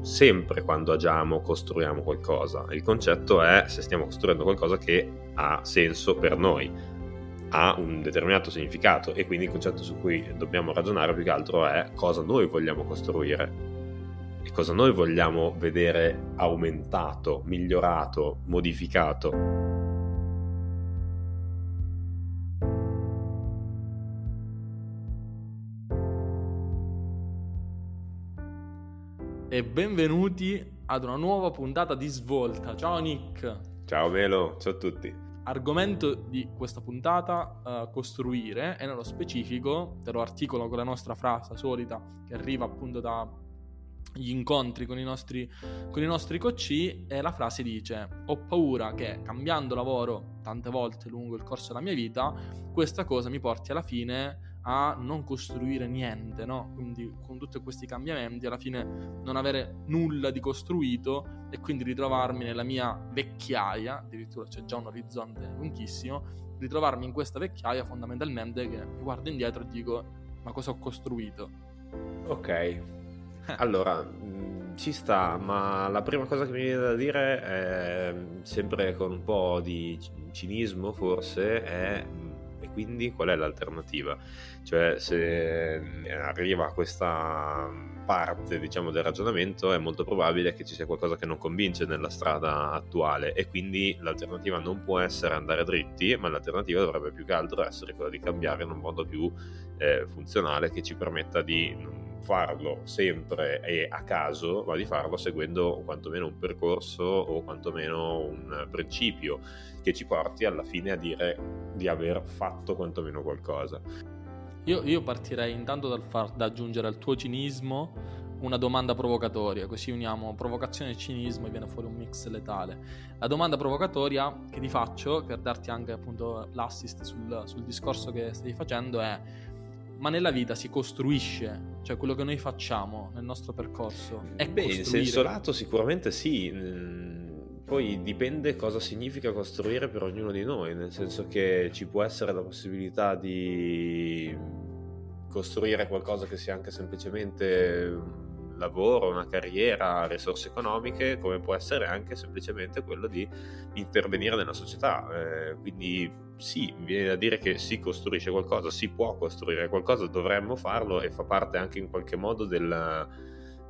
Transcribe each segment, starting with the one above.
sempre quando agiamo costruiamo qualcosa. Il concetto è se stiamo costruendo qualcosa che ha senso per noi, ha un determinato significato e quindi il concetto su cui dobbiamo ragionare più che altro è cosa noi vogliamo costruire e cosa noi vogliamo vedere aumentato, migliorato, modificato. E benvenuti ad una nuova puntata di Svolta. Ciao Nick. Ciao Melo, ciao a tutti. Argomento di questa puntata, uh, costruire, e nello specifico, te lo articolo con la nostra frase solita che arriva appunto dagli incontri con i nostri, con i nostri coach e la frase dice ho paura che cambiando lavoro tante volte lungo il corso della mia vita questa cosa mi porti alla fine a non costruire niente, no? Quindi con tutti questi cambiamenti alla fine non avere nulla di costruito e quindi ritrovarmi nella mia vecchiaia, addirittura c'è già un orizzonte lunghissimo, ritrovarmi in questa vecchiaia fondamentalmente che mi guardo indietro e dico ma cosa ho costruito? Ok, eh. allora mm, ci sta, ma la prima cosa che mi viene da dire è sempre con un po' di cinismo forse è quindi qual è l'alternativa? Cioè se arriva questa parte diciamo del ragionamento è molto probabile che ci sia qualcosa che non convince nella strada attuale e quindi l'alternativa non può essere andare dritti ma l'alternativa dovrebbe più che altro essere quella di cambiare in un modo più eh, funzionale che ci permetta di farlo sempre e a caso, ma di farlo seguendo quantomeno un percorso o quantomeno un principio che ci porti alla fine a dire di aver fatto quantomeno qualcosa. Io, io partirei intanto dal far da aggiungere al tuo cinismo una domanda provocatoria, così uniamo provocazione e cinismo e viene fuori un mix letale. La domanda provocatoria che ti faccio, per darti anche appunto l'assist sul, sul discorso che stai facendo, è ma nella vita si costruisce, cioè quello che noi facciamo nel nostro percorso. È Beh, costruire. in senso lato sicuramente sì, mm, poi dipende cosa significa costruire per ognuno di noi, nel senso che ci può essere la possibilità di costruire qualcosa che sia anche semplicemente lavoro, una carriera, risorse economiche, come può essere anche semplicemente quello di intervenire nella società. Eh, quindi sì, viene da dire che si costruisce qualcosa, si può costruire qualcosa, dovremmo farlo e fa parte anche in qualche modo della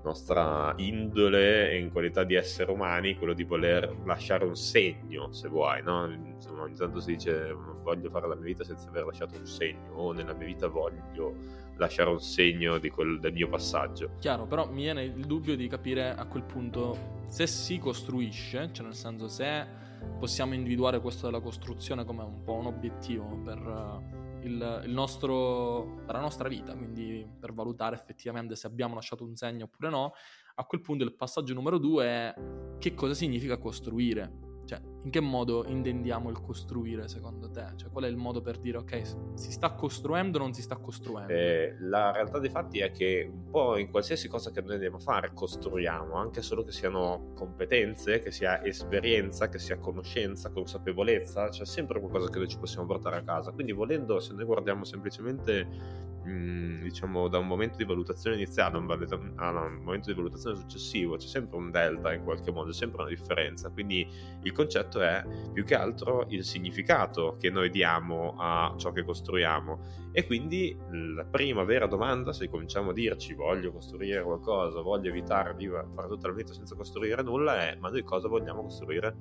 nostra indole e in qualità di esseri umani quello di voler lasciare un segno, se vuoi, no? Insomma, ogni tanto si dice voglio fare la mia vita senza aver lasciato un segno o nella mia vita voglio lasciare un segno quel, del mio passaggio. Chiaro, però mi viene il dubbio di capire a quel punto se si costruisce, cioè nel senso se possiamo individuare questo della costruzione come un po' un obiettivo per il, il nostro, per la nostra vita, quindi per valutare effettivamente se abbiamo lasciato un segno oppure no, a quel punto il passaggio numero due è che cosa significa costruire. Cioè, in che modo intendiamo il costruire secondo te? Cioè, qual è il modo per dire, ok, si sta costruendo o non si sta costruendo? Eh, la realtà dei fatti è che un po' in qualsiasi cosa che noi andiamo a fare costruiamo, anche solo che siano competenze, che sia esperienza, che sia conoscenza, consapevolezza, c'è sempre qualcosa che noi ci possiamo portare a casa. Quindi volendo, se noi guardiamo semplicemente Mm, diciamo da un momento di valutazione iniziale a un, a un, momento di valutazione successivo c'è sempre un delta in qualche modo, c'è sempre una differenza quindi il concetto è più che altro il significato che noi diamo a ciò che costruiamo e quindi la prima vera domanda se cominciamo a dirci voglio costruire qualcosa, voglio evitare di fare tutta la vita senza costruire nulla è ma noi cosa vogliamo costruire?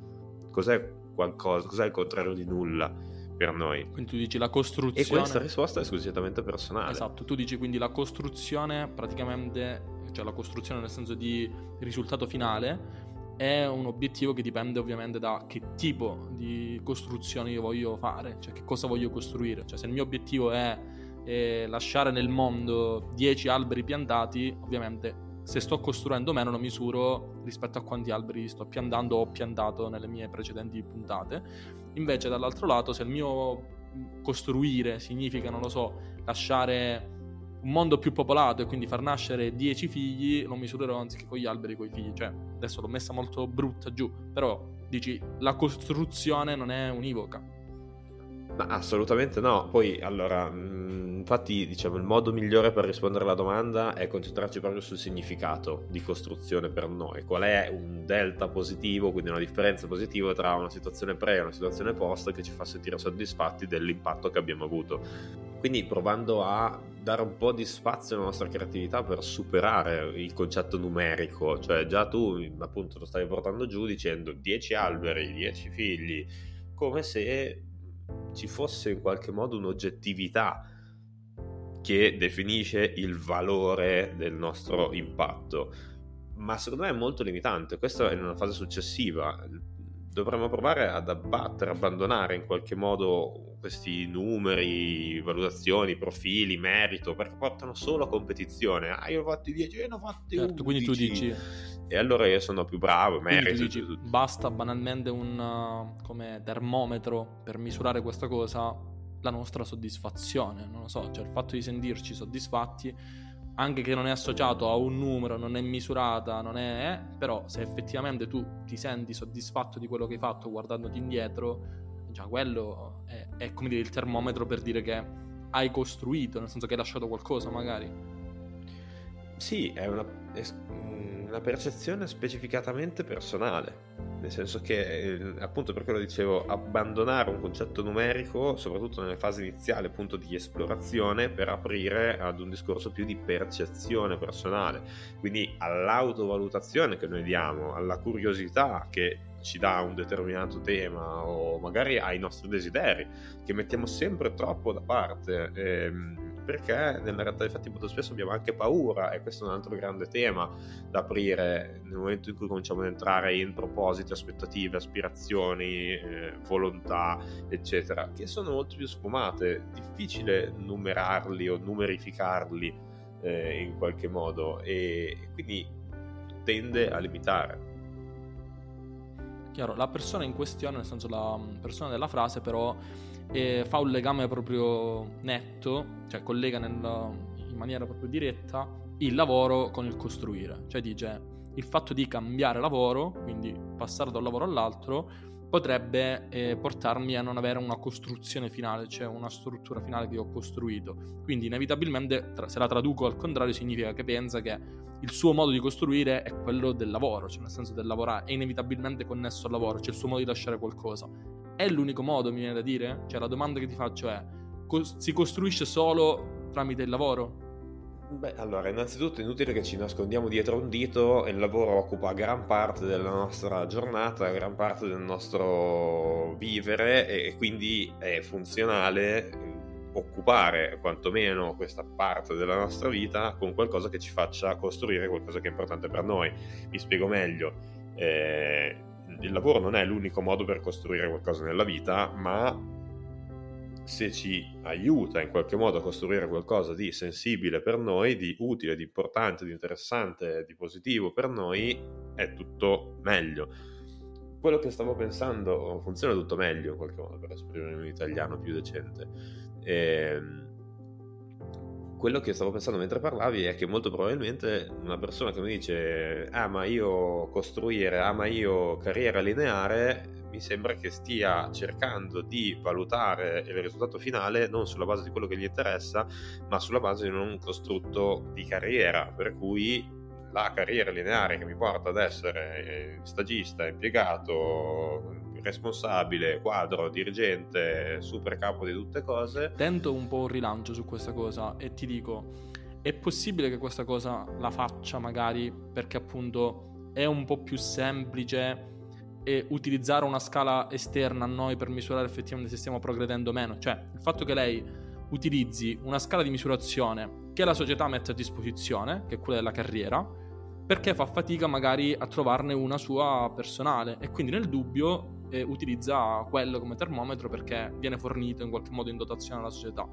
Cos'è qualcosa? Cos'è il contrario di nulla? per noi. Quindi tu dici la costruzione. E questa risposta è squisitamente personale. Esatto, tu dici quindi la costruzione, praticamente, cioè la costruzione nel senso di risultato finale, è un obiettivo che dipende ovviamente da che tipo di costruzione io voglio fare, cioè che cosa voglio costruire. Cioè se il mio obiettivo è, è lasciare nel mondo 10 alberi piantati, ovviamente se sto costruendo meno lo misuro rispetto a quanti alberi sto piantando o ho piantato nelle mie precedenti puntate. Invece dall'altro lato se il mio costruire significa, non lo so, lasciare un mondo più popolato e quindi far nascere 10 figli, lo misurerò anziché con gli alberi con i figli. Cioè, adesso l'ho messa molto brutta giù, però dici la costruzione non è univoca. Ma assolutamente no. Poi, allora, mh, infatti, diciamo, il modo migliore per rispondere alla domanda è concentrarci proprio sul significato di costruzione per noi. Qual è un delta positivo, quindi una differenza positiva tra una situazione pre e una situazione post che ci fa sentire soddisfatti dell'impatto che abbiamo avuto. Quindi provando a dare un po' di spazio alla nostra creatività per superare il concetto numerico, cioè già tu appunto lo stavi portando giù dicendo 10 alberi, 10 figli, come se ci fosse in qualche modo un'oggettività che definisce il valore del nostro impatto. Ma secondo me è molto limitante, questa è in una fase successiva. Dovremmo provare ad abbattere, abbandonare in qualche modo questi numeri, valutazioni, profili, merito, perché portano solo a competizione. Ah, io ho fatto 10, io ne ho fatti certo, 11. Quindi tu dici e allora io sono più bravo, merito. Dici, basta banalmente un uh, come termometro per misurare questa cosa, la nostra soddisfazione, non lo so, cioè il fatto di sentirci soddisfatti, anche che non è associato a un numero, non è misurata, non è, eh, però se effettivamente tu ti senti soddisfatto di quello che hai fatto guardandoti indietro, già quello è, è come dire il termometro per dire che hai costruito, nel senso che hai lasciato qualcosa magari. Sì, è una... È una percezione specificatamente personale, nel senso che eh, appunto per quello dicevo abbandonare un concetto numerico, soprattutto nelle fasi iniziali appunto di esplorazione, per aprire ad un discorso più di percezione personale, quindi all'autovalutazione che noi diamo, alla curiosità che ci dà un determinato tema o magari ai nostri desideri che mettiamo sempre troppo da parte. Ehm, perché nella realtà dei fatti molto spesso abbiamo anche paura e questo è un altro grande tema da aprire nel momento in cui cominciamo ad entrare in propositi, aspettative, aspirazioni, eh, volontà, eccetera, che sono molto più sfumate, difficile numerarli o numerificarli eh, in qualche modo e quindi tende a limitare. Chiaro, la persona in questione, nel senso la persona della frase però e fa un legame proprio netto, cioè collega nel, in maniera proprio diretta il lavoro con il costruire. Cioè dice il fatto di cambiare lavoro, quindi passare da un lavoro all'altro, potrebbe eh, portarmi a non avere una costruzione finale, cioè una struttura finale che ho costruito. Quindi inevitabilmente, tra, se la traduco al contrario, significa che pensa che il suo modo di costruire è quello del lavoro, cioè nel senso del lavorare, è inevitabilmente connesso al lavoro, c'è il suo modo di lasciare qualcosa. È l'unico modo, mi viene da dire? Cioè la domanda che ti faccio è, cos- si costruisce solo tramite il lavoro? Beh, allora, innanzitutto è inutile che ci nascondiamo dietro un dito, il lavoro occupa gran parte della nostra giornata, gran parte del nostro vivere e quindi è funzionale occupare quantomeno questa parte della nostra vita con qualcosa che ci faccia costruire qualcosa che è importante per noi. Mi spiego meglio. Eh, il lavoro non è l'unico modo per costruire qualcosa nella vita, ma se ci aiuta in qualche modo a costruire qualcosa di sensibile per noi, di utile, di importante, di interessante, di positivo per noi, è tutto meglio. Quello che stavo pensando funziona tutto meglio in qualche modo per esprimere in italiano più decente. Ehm quello che stavo pensando mentre parlavi è che molto probabilmente una persona che mi dice ah ma io costruire, ah ma io carriera lineare, mi sembra che stia cercando di valutare il risultato finale non sulla base di quello che gli interessa, ma sulla base di un costrutto di carriera, per cui la carriera lineare che mi porta ad essere stagista, impiegato, responsabile, quadro, dirigente, super capo di tutte cose. Tento un po' un rilancio su questa cosa e ti dico, è possibile che questa cosa la faccia magari perché appunto è un po' più semplice e utilizzare una scala esterna a noi per misurare effettivamente se stiamo progredendo o meno. Cioè, il fatto che lei utilizzi una scala di misurazione che la società mette a disposizione, che è quella della carriera, perché fa fatica magari a trovarne una sua personale e quindi nel dubbio e utilizza quello come termometro perché viene fornito in qualche modo in dotazione alla società.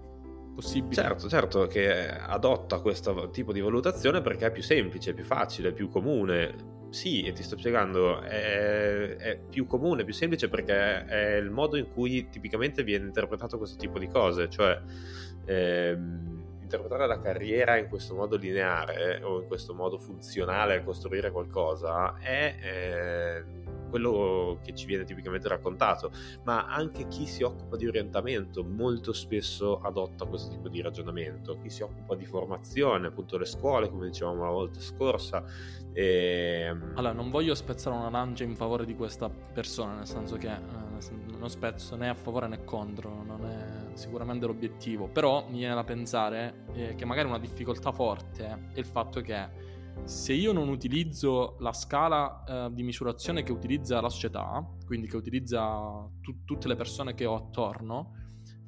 Possibile? Certo, certo, che adotta questo tipo di valutazione perché è più semplice, più facile, più comune. Sì, e ti sto spiegando, è, è, più comune, più semplice perché è il modo in cui tipicamente viene interpretato questo tipo di cose, cioè ehm, interpretare la carriera in questo modo lineare o in questo modo funzionale a costruire qualcosa è... Eh, quello che ci viene tipicamente raccontato, ma anche chi si occupa di orientamento molto spesso adotta questo tipo di ragionamento, chi si occupa di formazione, appunto le scuole, come dicevamo la volta scorsa. E... Ehm, allora, non voglio spezzare una lancia in favore di questa persona, nel senso che eh, non spezzo né a favore né contro, non è sicuramente l'obiettivo, però mi viene da pensare eh, che magari una difficoltà forte è il fatto che se io non utilizzo la scala eh, di misurazione che utilizza la società, quindi che utilizza tu- tutte le persone che ho attorno,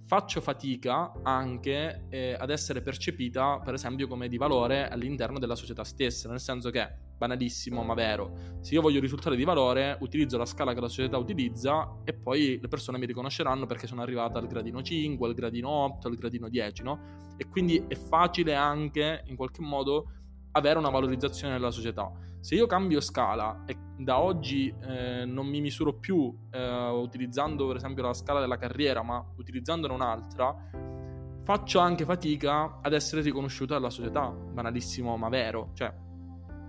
faccio fatica anche eh, ad essere percepita, per esempio, come di valore all'interno della società stessa, nel senso che, banalissimo ma vero, se io voglio risultare di valore, utilizzo la scala che la società utilizza e poi le persone mi riconosceranno perché sono arrivata al gradino 5, al gradino 8, al gradino 10, no? E quindi è facile anche, in qualche modo, avere una valorizzazione nella società. Se io cambio scala e da oggi eh, non mi misuro più eh, utilizzando per esempio la scala della carriera, ma utilizzandone un'altra, faccio anche fatica ad essere riconosciuto dalla società. Banalissimo, ma vero. Cioè,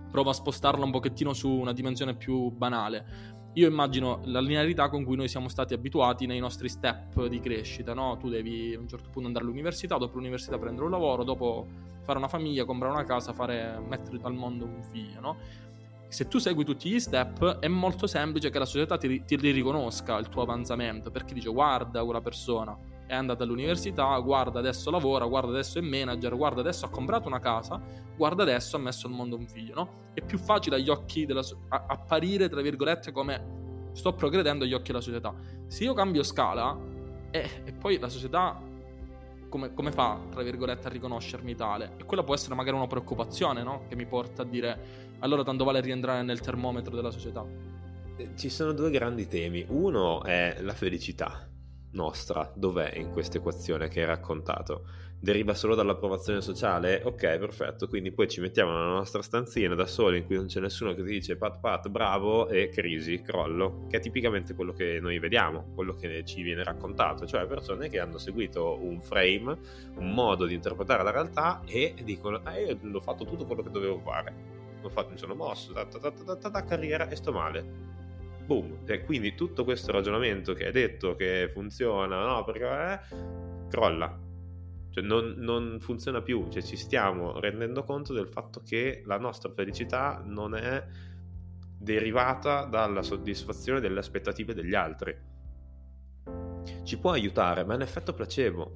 provo a spostarlo un pochettino su una dimensione più banale. Io immagino la linearità con cui noi siamo stati abituati nei nostri step di crescita, no? Tu devi a un certo punto andare all'università, dopo l'università prendere un lavoro, dopo fare una famiglia, comprare una casa, fare, mettere al mondo un figlio, no? Se tu segui tutti gli step, è molto semplice che la società ti, ti riconosca il tuo avanzamento, perché dice guarda quella persona è andata all'università, guarda adesso lavora, guarda adesso è manager, guarda adesso ha comprato una casa, guarda adesso ha messo al mondo un figlio, no? È più facile agli occhi della so- apparire, tra virgolette, come sto progredendo agli occhi della società. Se io cambio scala eh, e poi la società come, come, fa, tra virgolette, a riconoscermi tale? E quella può essere magari una preoccupazione, no? Che mi porta a dire, allora tanto vale rientrare nel termometro della società. Eh, ci sono due grandi temi. Uno è la felicità nostra, dov'è in questa equazione che hai raccontato? deriva solo dall'approvazione sociale, ok, perfetto, quindi poi ci mettiamo nella nostra stanzina da soli in cui non c'è nessuno che ti dice pat pat, bravo e crisi, crollo, che è tipicamente quello che noi vediamo, quello che ci viene raccontato, cioè persone che hanno seguito un frame, un modo di interpretare la realtà e dicono, ah, io l'ho fatto tutto quello che dovevo fare, fatto, mi sono mosso, ta, ta, ta, ta, ta, carriera e sto male. Boom, e quindi tutto questo ragionamento che hai detto che funziona, no, perché eh, crolla, cioè non, non, funziona più, cioè ci stiamo rendendo conto del fatto che la nostra felicità non è derivata dalla soddisfazione delle aspettative degli altri. Ci può aiutare, ma è un effetto placebo,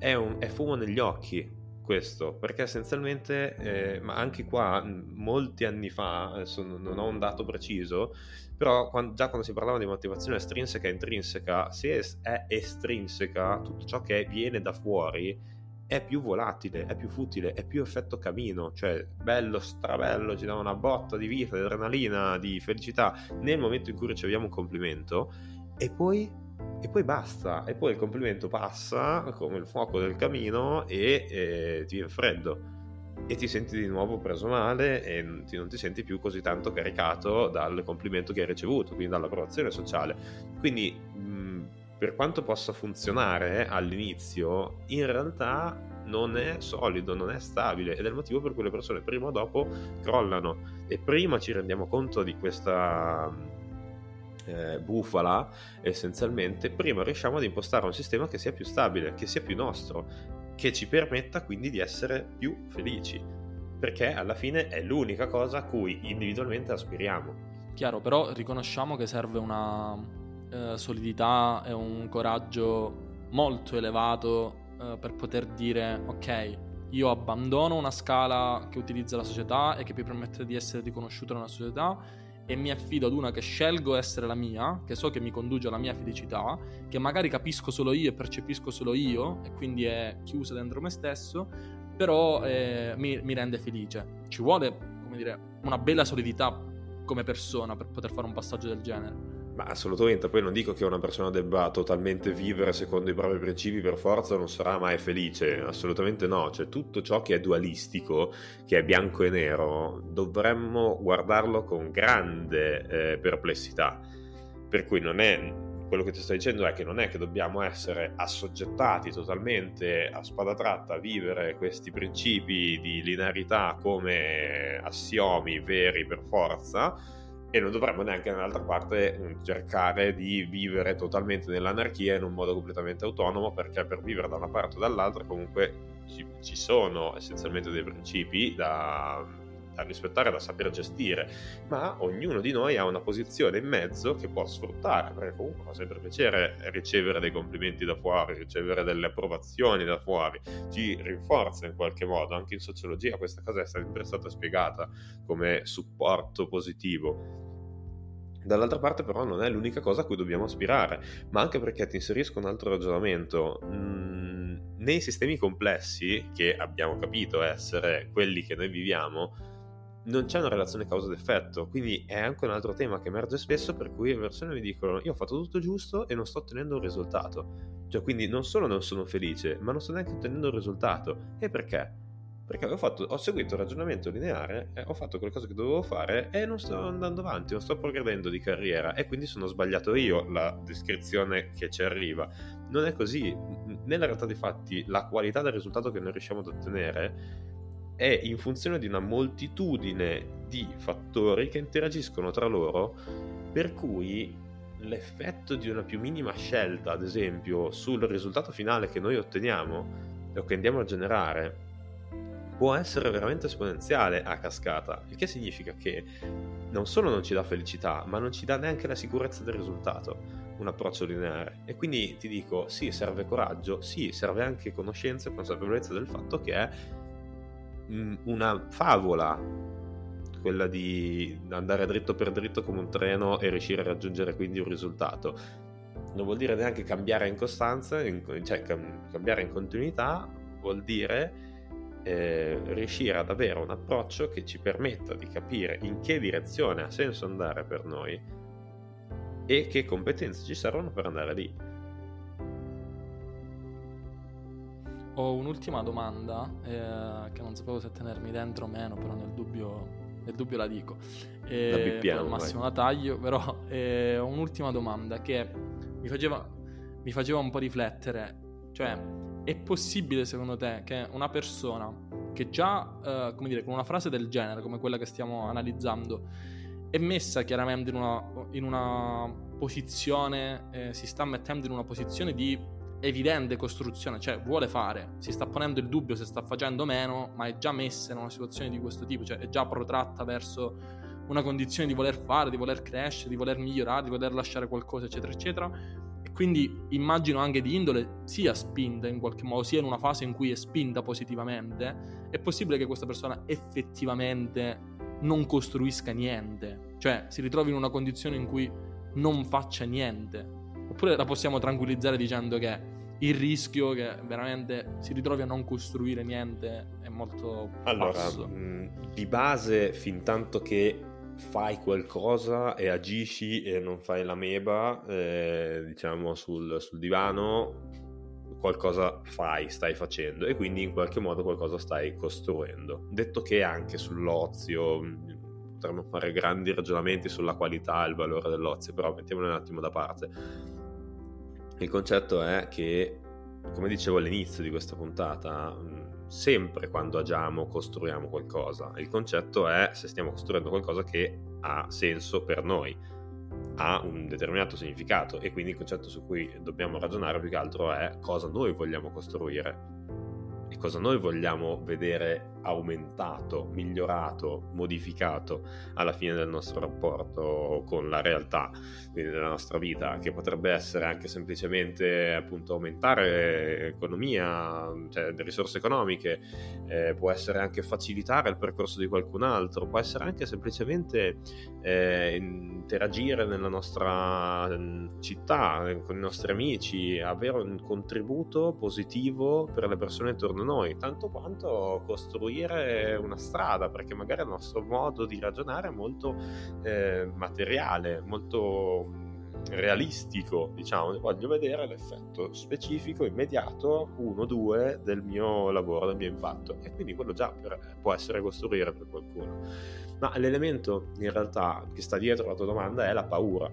è, un, è fumo negli occhi questo, perché essenzialmente, eh, ma anche qua, molti anni fa, adesso non ho un dato preciso, però quando, già quando si parlava di motivazione estrinseca e intrinseca, se è estrinseca, tutto ciò che viene da fuori è più volatile, è più futile, è più effetto camino, cioè bello, strabello, ci dà una botta di vita, di adrenalina, di felicità nel momento in cui riceviamo un complimento. E poi, e poi basta, e poi il complimento passa come il fuoco del camino e, e ti viene freddo e ti senti di nuovo preso male e non ti, non ti, senti più così tanto caricato dal complimento che hai ricevuto, quindi dall'approvazione sociale. Quindi per quanto possa funzionare all'inizio, in realtà non è solido, non è stabile ed è il motivo per cui le persone prima o dopo crollano e prima ci rendiamo conto di questa eh, bufala essenzialmente, prima riusciamo ad impostare un sistema che sia più stabile, che sia più nostro, che ci permetta quindi di essere più felici, perché alla fine è l'unica cosa a cui individualmente aspiriamo. Chiaro, però riconosciamo che serve una eh, solidità e un coraggio molto elevato eh, per poter dire ok, io abbandono una scala che utilizza la società e che mi permette di essere riconosciuto nella società e mi affido ad una che scelgo essere la mia, che so che mi conduce alla mia felicità, che magari capisco solo io e percepisco solo io e quindi è chiusa dentro me stesso, però eh, mi, mi rende felice. Ci vuole, come dire, una bella solidità come persona per poter fare un passaggio del genere. Ma assolutamente, poi non dico che una persona debba totalmente vivere secondo i propri principi per forza non sarà mai felice, assolutamente no, cioè tutto ciò che è dualistico, che è bianco e nero, dovremmo guardarlo con grande eh, perplessità, per cui non è, quello che ti sto dicendo è che non è che dobbiamo essere assoggettati totalmente a spada tratta a vivere questi principi di linearità come assiomi veri per forza, e non dovremmo neanche dall'altra parte mm, cercare di vivere totalmente nell'anarchia in un modo completamente autonomo perché per vivere da una parte o dall'altra comunque ci, ci sono essenzialmente dei principi da, da rispettare, da saper gestire, ma ognuno di noi ha una posizione in mezzo che può sfruttare, perché comunque fa sempre piacere ricevere dei complimenti da fuori, ricevere delle approvazioni da fuori, ci rinforza in qualche modo, anche in sociologia questa cosa è sempre stata spiegata come supporto positivo. Dall'altra parte però non è l'unica cosa a cui dobbiamo aspirare, ma anche perché ti inserisco un altro ragionamento. Mm, nei sistemi complessi, che abbiamo capito essere quelli che noi viviamo, non c'è una relazione causa ed effetto, quindi è anche un altro tema che emerge spesso per cui le persone mi dicono io ho fatto tutto giusto e non sto ottenendo un risultato. Cioè quindi non solo non sono felice, ma non sto neanche ottenendo un risultato. E perché? Perché ho, fatto, ho seguito il ragionamento lineare, eh, ho fatto qualcosa che dovevo fare e non sto andando avanti, non sto progredendo di carriera e quindi sono sbagliato io la descrizione che ci arriva. Non è così. Nella realtà dei fatti la qualità del risultato che noi riusciamo ad ottenere è in funzione di una moltitudine di fattori che interagiscono tra loro, per cui l'effetto di una più minima scelta, ad esempio, sul risultato finale che noi otteniamo o che andiamo a generare, può essere veramente esponenziale a cascata, il che significa che non solo non ci dà felicità, ma non ci dà neanche la sicurezza del risultato, un approccio lineare. E quindi ti dico, sì, serve coraggio, sì, serve anche conoscenza e consapevolezza del fatto che è una favola quella di andare dritto per dritto come un treno e riuscire a raggiungere quindi un risultato. Non vuol dire neanche cambiare in costanza, in, cioè cambiare in continuità, vuol dire eh, riuscire ad avere un approccio che ci permetta di capire in che direzione ha senso andare per noi e che competenze ci servono per andare lì. Ho un'ultima domanda eh, che non sapevo se tenermi dentro o meno, però nel dubbio, nel dubbio la dico. Eh, la bippiamo, al massimo vai. la taglio, però eh, ho un'ultima domanda che mi faceva, mi faceva un po' riflettere. Cioè, è possibile secondo te che una persona che già, eh, come dire, con una frase del genere, come quella che stiamo analizzando, è messa chiaramente in una, in una posizione, eh, si sta mettendo in una posizione di evidente costruzione, cioè vuole fare, si sta ponendo il dubbio se sta facendo meno, ma è già messa in una situazione di questo tipo, cioè è già protratta verso una condizione di voler fare, di voler crescere, di voler migliorare, di voler lasciare qualcosa, eccetera, eccetera. E quindi immagino anche di indole sia spinta in qualche modo, sia in una fase in cui è spinta positivamente, è possibile che questa persona effettivamente non costruisca niente, cioè si ritrovi in una condizione in cui non faccia niente Oppure la possiamo tranquillizzare dicendo che il rischio che veramente si ritrovi a non costruire niente è molto allora, basso. Mh, di base, fin tanto che fai qualcosa e agisci e non fai la meba, eh, diciamo, sul, sul divano, qualcosa fai, stai facendo e quindi in qualche modo qualcosa stai costruendo. Detto che anche sull'ozio potremmo fare grandi ragionamenti sulla qualità e il valore dell'ozio, però mettiamolo un attimo da parte il concetto è che, come dicevo all'inizio di questa puntata, sempre quando agiamo costruiamo qualcosa. Il concetto è se stiamo costruendo qualcosa che ha senso per noi, ha un determinato significato e quindi il concetto su cui dobbiamo ragionare più che altro è cosa noi vogliamo costruire e cosa noi vogliamo vedere aumentato, migliorato, modificato alla fine del nostro rapporto con la realtà, quindi della nostra vita, che potrebbe essere anche semplicemente appunto aumentare economia, cioè risorse economiche, eh, può essere anche facilitare il percorso di qualcun altro, può essere anche semplicemente eh, interagire nella nostra mm, città, con i nostri amici, avere un contributo positivo per le persone intorno a noi, tanto quanto costruire una strada, perché magari il nostro modo di ragionare è molto eh, materiale, molto mm, realistico, diciamo, voglio vedere l'effetto specifico, immediato, uno, due del mio lavoro, del mio impatto. E quindi quello già per, può essere costruire per qualcuno. Ma l'elemento in realtà che sta dietro la tua domanda è la paura,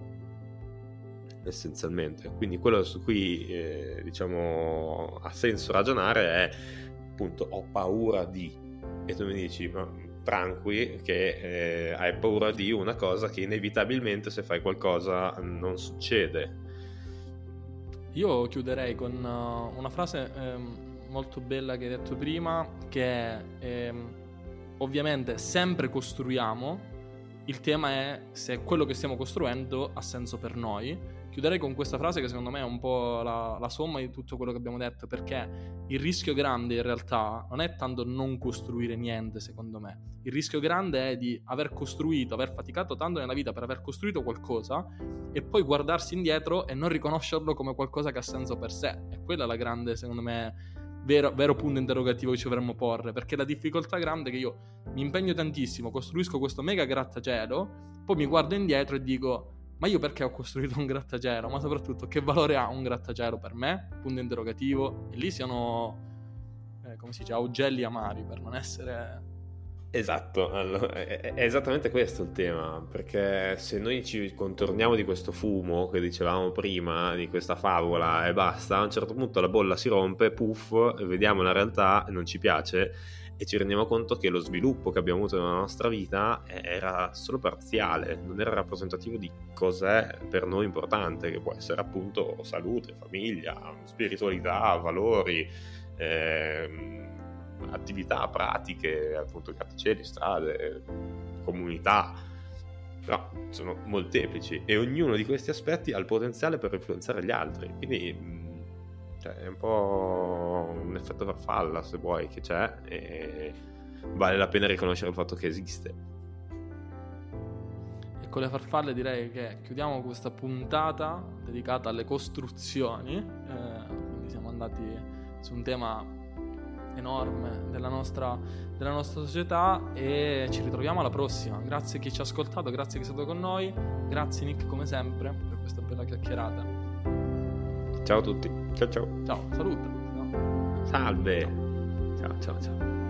essenzialmente. Quindi quello su cui eh, diciamo ha senso ragionare è appunto ho paura di e tu mi dici, ma tranqui che eh, hai paura di una cosa che inevitabilmente se fai qualcosa non succede. Io chiuderei con uh, una frase ehm, molto bella che hai detto prima, che è ehm, ovviamente sempre costruiamo, il tema è se quello che stiamo costruendo ha senso per noi Chiuderei con questa frase che secondo me è un po' la, la, somma di tutto quello che abbiamo detto, perché il rischio grande in realtà non è tanto non costruire niente, secondo me. Il rischio grande è di aver costruito, aver faticato tanto nella vita per aver costruito qualcosa e poi guardarsi indietro e non riconoscerlo come qualcosa che ha senso per sé. E quella è la grande, secondo me, vero, vero punto interrogativo che ci dovremmo porre, perché la difficoltà grande è che io mi impegno tantissimo, costruisco questo mega grattacielo, poi mi guardo indietro e dico ma io perché ho costruito un grattacielo? Ma soprattutto che valore ha un grattacielo per me? Punto interrogativo. E lì siano, eh, come si dice, augelli amari per non essere... Esatto, allora, è, è, esattamente questo il tema, perché se noi ci contorniamo di questo fumo che dicevamo prima, di questa favola e basta, a un certo punto la bolla si rompe, puff, vediamo la realtà e non ci piace e ci rendiamo conto che lo sviluppo che abbiamo avuto nella nostra vita era solo parziale, non era rappresentativo di cos'è per noi importante, che può essere appunto salute, famiglia, spiritualità, valori, eh, attività pratiche, appunto grattacieli, strade, comunità. Però sono molteplici e ognuno di questi aspetti ha il potenziale per influenzare gli altri. Quindi cioè, è un po' un effetto farfalla, se vuoi, che c'è e vale la pena riconoscere il fatto che esiste. E con le farfalle direi che chiudiamo questa puntata dedicata alle costruzioni. Eh, quindi siamo andati su un tema enorme della nostra, della nostra società e ci ritroviamo alla prossima. Grazie a chi ci ha ascoltato, grazie a chi è stato con noi, grazie Nick come sempre per questa bella chiacchierata. Ciao a tutti. Ciao ciao. Ciao, salute. Salve. Ciao ciao ciao.